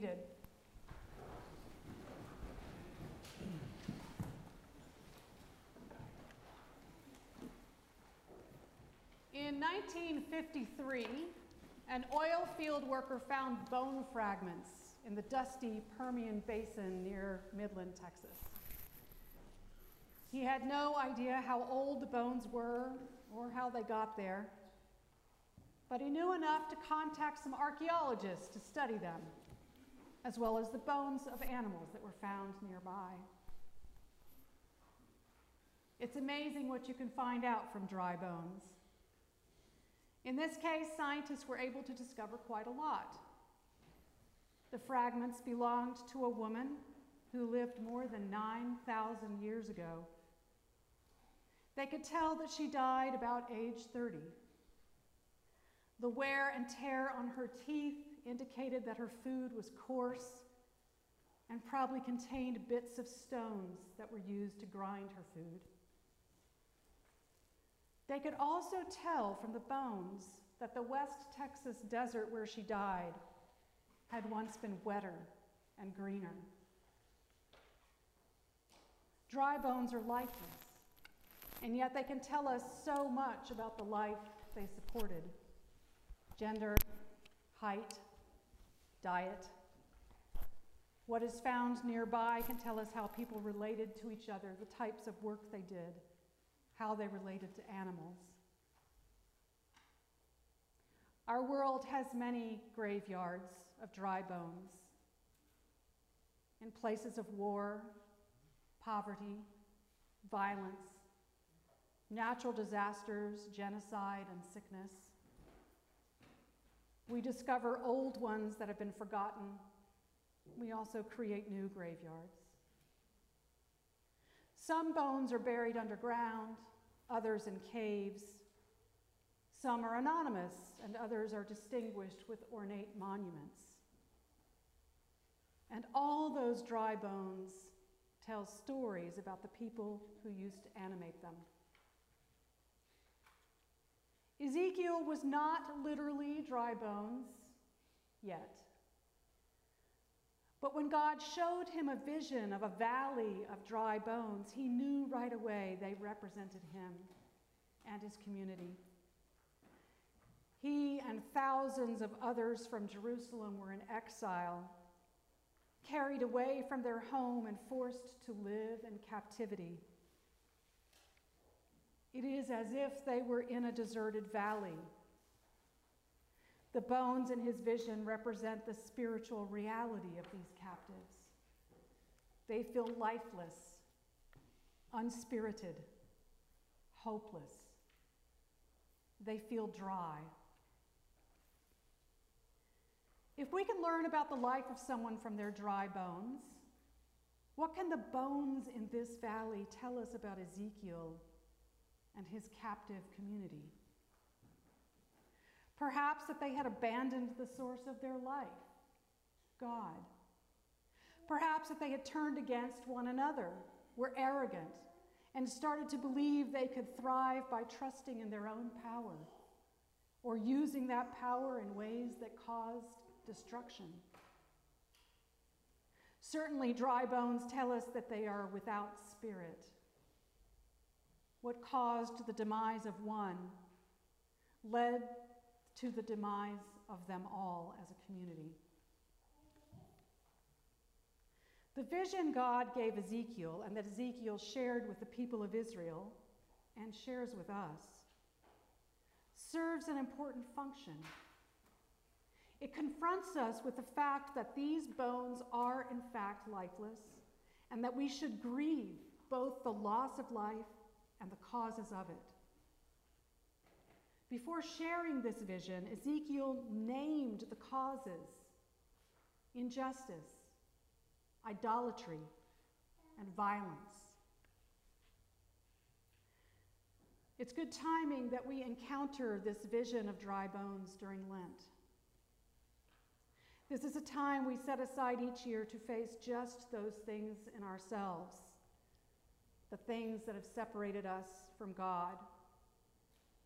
seated. In 1953, an oil field worker found bone fragments in the dusty Permian Basin near Midland, Texas. He had no idea how old the bones were or how they got there, but he knew enough to contact some archaeologists to study them, as well as the bones of animals that were found nearby. It's amazing what you can find out from dry bones. In this case, scientists were able to discover quite a lot. The fragments belonged to a woman who lived more than 9,000 years ago. They could tell that she died about age 30. The wear and tear on her teeth indicated that her food was coarse and probably contained bits of stones that were used to grind her food. They could also tell from the bones that the West Texas desert where she died had once been wetter and greener. Dry bones are lifeless, and yet they can tell us so much about the life they supported gender, height, diet. What is found nearby can tell us how people related to each other, the types of work they did how they related to animals. Our world has many graveyards of dry bones in places of war, poverty, violence, natural disasters, genocide, and sickness. We discover old ones that have been forgotten. We also create new graveyards. Some bones are buried underground, others in caves. Some are anonymous, and others are distinguished with ornate monuments. And all those dry bones tell stories about the people who used to animate them. Ezekiel was not literally dry bones yet. But when God showed him a vision of a valley of dry bones, he knew right away they represented him and his community. He and thousands of others from Jerusalem were in exile, carried away from their home and forced to live in captivity. It is as if they were in a deserted valley the bones in his vision represent the spiritual reality of these captives. They feel lifeless, unspirited, hopeless. They feel dry. If we can learn about the life of someone from their dry bones, what can the bones in this valley tell us about Ezekiel and his captive community? Perhaps that they had abandoned the source of their life, God. Perhaps that they had turned against one another, were arrogant, and started to believe they could thrive by trusting in their own power or using that power in ways that caused destruction. Certainly, dry bones tell us that they are without spirit. What caused the demise of one led to the demise of them all as a community. The vision God gave Ezekiel and that Ezekiel shared with the people of Israel and shares with us serves an important function. It confronts us with the fact that these bones are in fact lifeless and that we should grieve both the loss of life and the causes of it. Before sharing this vision, Ezekiel named the causes injustice, idolatry, and violence. It's good timing that we encounter this vision of dry bones during Lent. This is a time we set aside each year to face just those things in ourselves, the things that have separated us from God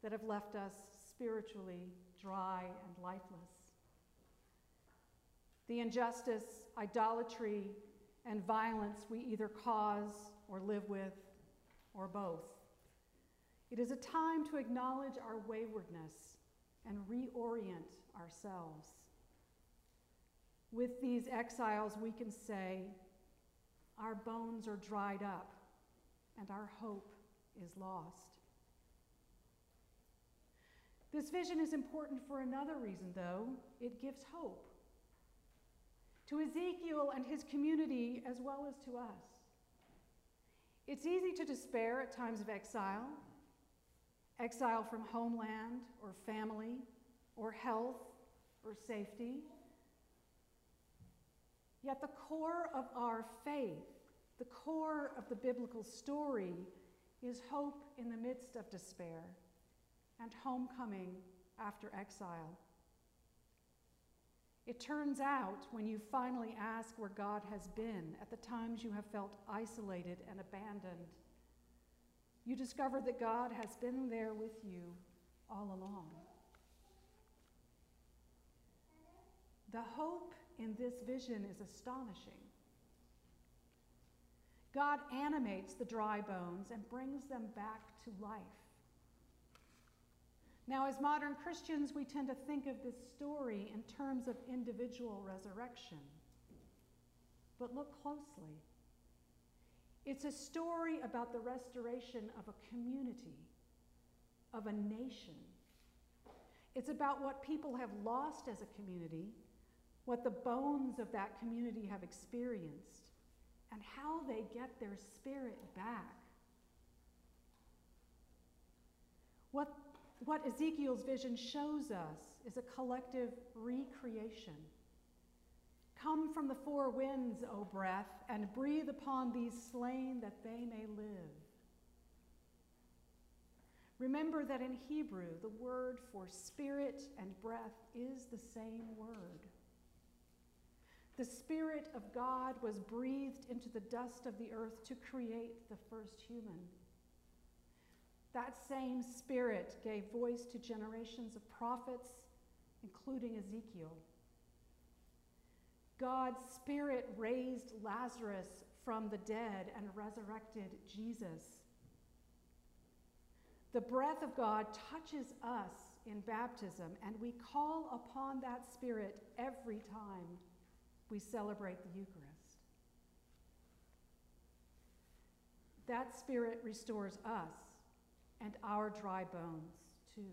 that have left us spiritually dry and lifeless. the injustice, idolatry, and violence we either cause or live with, or both. It is a time to acknowledge our waywardness and reorient ourselves. With these exiles, we can say, Our bones are dried up, and our hope is lost. This vision is important for another reason, though it gives hope to Ezekiel and his community as well as to us. It's easy to despair at times of exile exile from homeland or family or health or safety. Yet the core of our faith, the core of the biblical story, is hope in the midst of despair and homecoming after exile. It turns out when you finally ask where God has been at the times you have felt isolated and abandoned, you discover that God has been there with you all along. The hope in this vision is astonishing. God animates the dry bones and brings them back to life. Now, as modern Christians, we tend to think of this story in terms of individual resurrection. But look closely. It's a story about the restoration of a community, of a nation. It's about what people have lost as a community, what the bones of that community have experienced, and how they get their spirit back. What what Ezekiel's vision shows us is a collective recreation. Come from the four winds, O breath, and breathe upon these slain that they may live. Remember that in Hebrew, the word for spirit and breath is the same word. The Spirit of God was breathed into the dust of the earth to create the first human. That same Spirit gave voice to generations of prophets, including Ezekiel. God's Spirit raised Lazarus from the dead and resurrected Jesus. The breath of God touches us in baptism, and we call upon that Spirit every time we celebrate the Eucharist. That Spirit restores us and our dry bones too.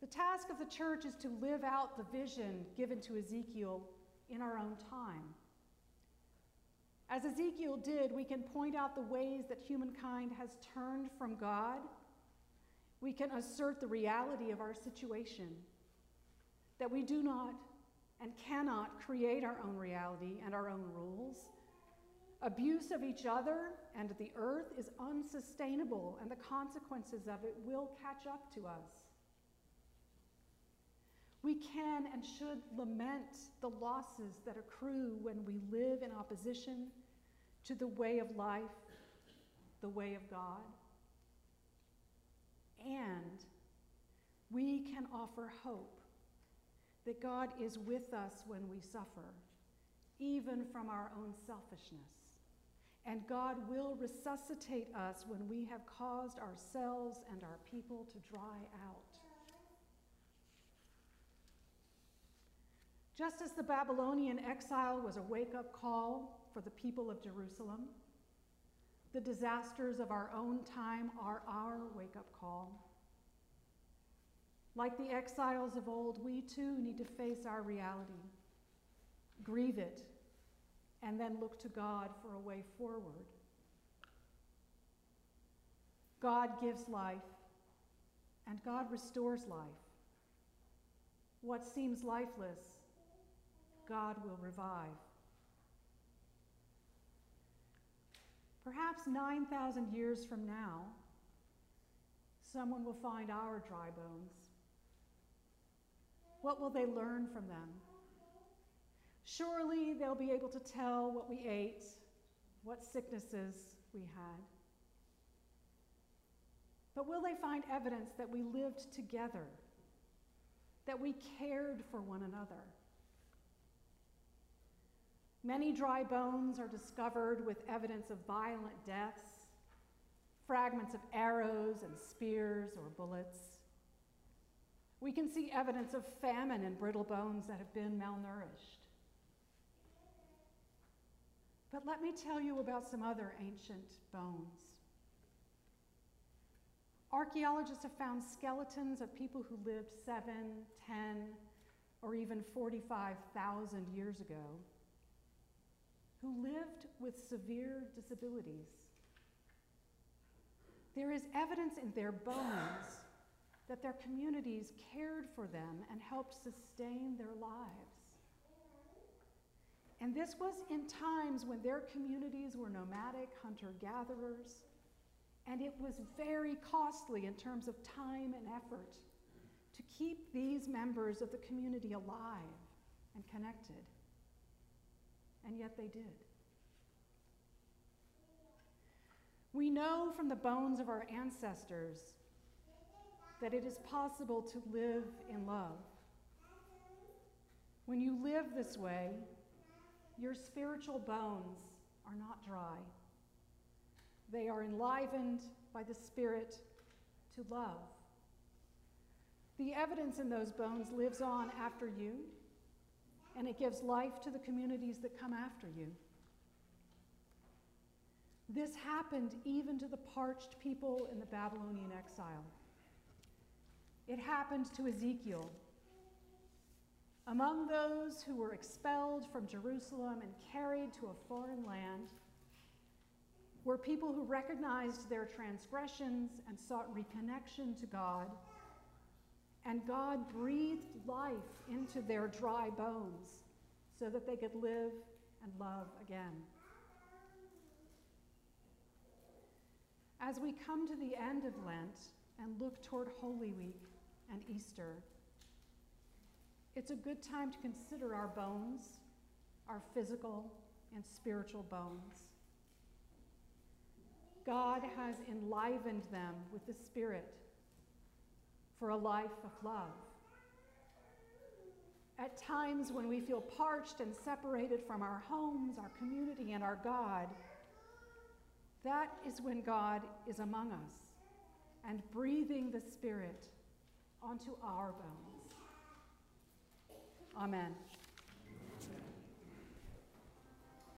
The task of the church is to live out the vision given to Ezekiel in our own time. As Ezekiel did, we can point out the ways that humankind has turned from God. We can assert the reality of our situation, that we do not and cannot create our own reality and our own rules, Abuse of each other and the earth is unsustainable, and the consequences of it will catch up to us. We can and should lament the losses that accrue when we live in opposition to the way of life, the way of God. And we can offer hope that God is with us when we suffer, even from our own selfishness and God will resuscitate us when we have caused ourselves and our people to dry out. Just as the Babylonian exile was a wake up call for the people of Jerusalem, the disasters of our own time are our wake up call. Like the exiles of old, we too need to face our reality, grieve it, and then look to God for a way forward. God gives life, and God restores life. What seems lifeless, God will revive. Perhaps 9,000 years from now, someone will find our dry bones. What will they learn from them? Surely they'll be able to tell what we ate, what sicknesses we had. But will they find evidence that we lived together, that we cared for one another. Many dry bones are discovered with evidence of violent deaths, fragments of arrows and spears or bullets. We can see evidence of famine in brittle bones that have been malnourished. But let me tell you about some other ancient bones. Archaeologists have found skeletons of people who lived 7, 10, or even 45,000 years ago who lived with severe disabilities. There is evidence in their bones that their communities cared for them and helped sustain their lives. And this was in times when their communities were nomadic hunter gatherers, and it was very costly in terms of time and effort to keep these members of the community alive and connected. And yet they did. We know from the bones of our ancestors that it is possible to live in love. When you live this way, your spiritual bones are not dry. They are enlivened by the Spirit to love. The evidence in those bones lives on after you, and it gives life to the communities that come after you. This happened even to the parched people in the Babylonian exile. It happened to Ezekiel. Among those who were expelled from Jerusalem and carried to a foreign land were people who recognized their transgressions and sought reconnection to God. And God breathed life into their dry bones so that they could live and love again. As we come to the end of Lent and look toward Holy Week, and Easter. It's a good time to consider our bones, our physical and spiritual bones. God has enlivened them with the Spirit for a life of love. At times when we feel parched and separated from our homes, our community, and our God, that is when God is among us and breathing the Spirit onto our bones. Amen.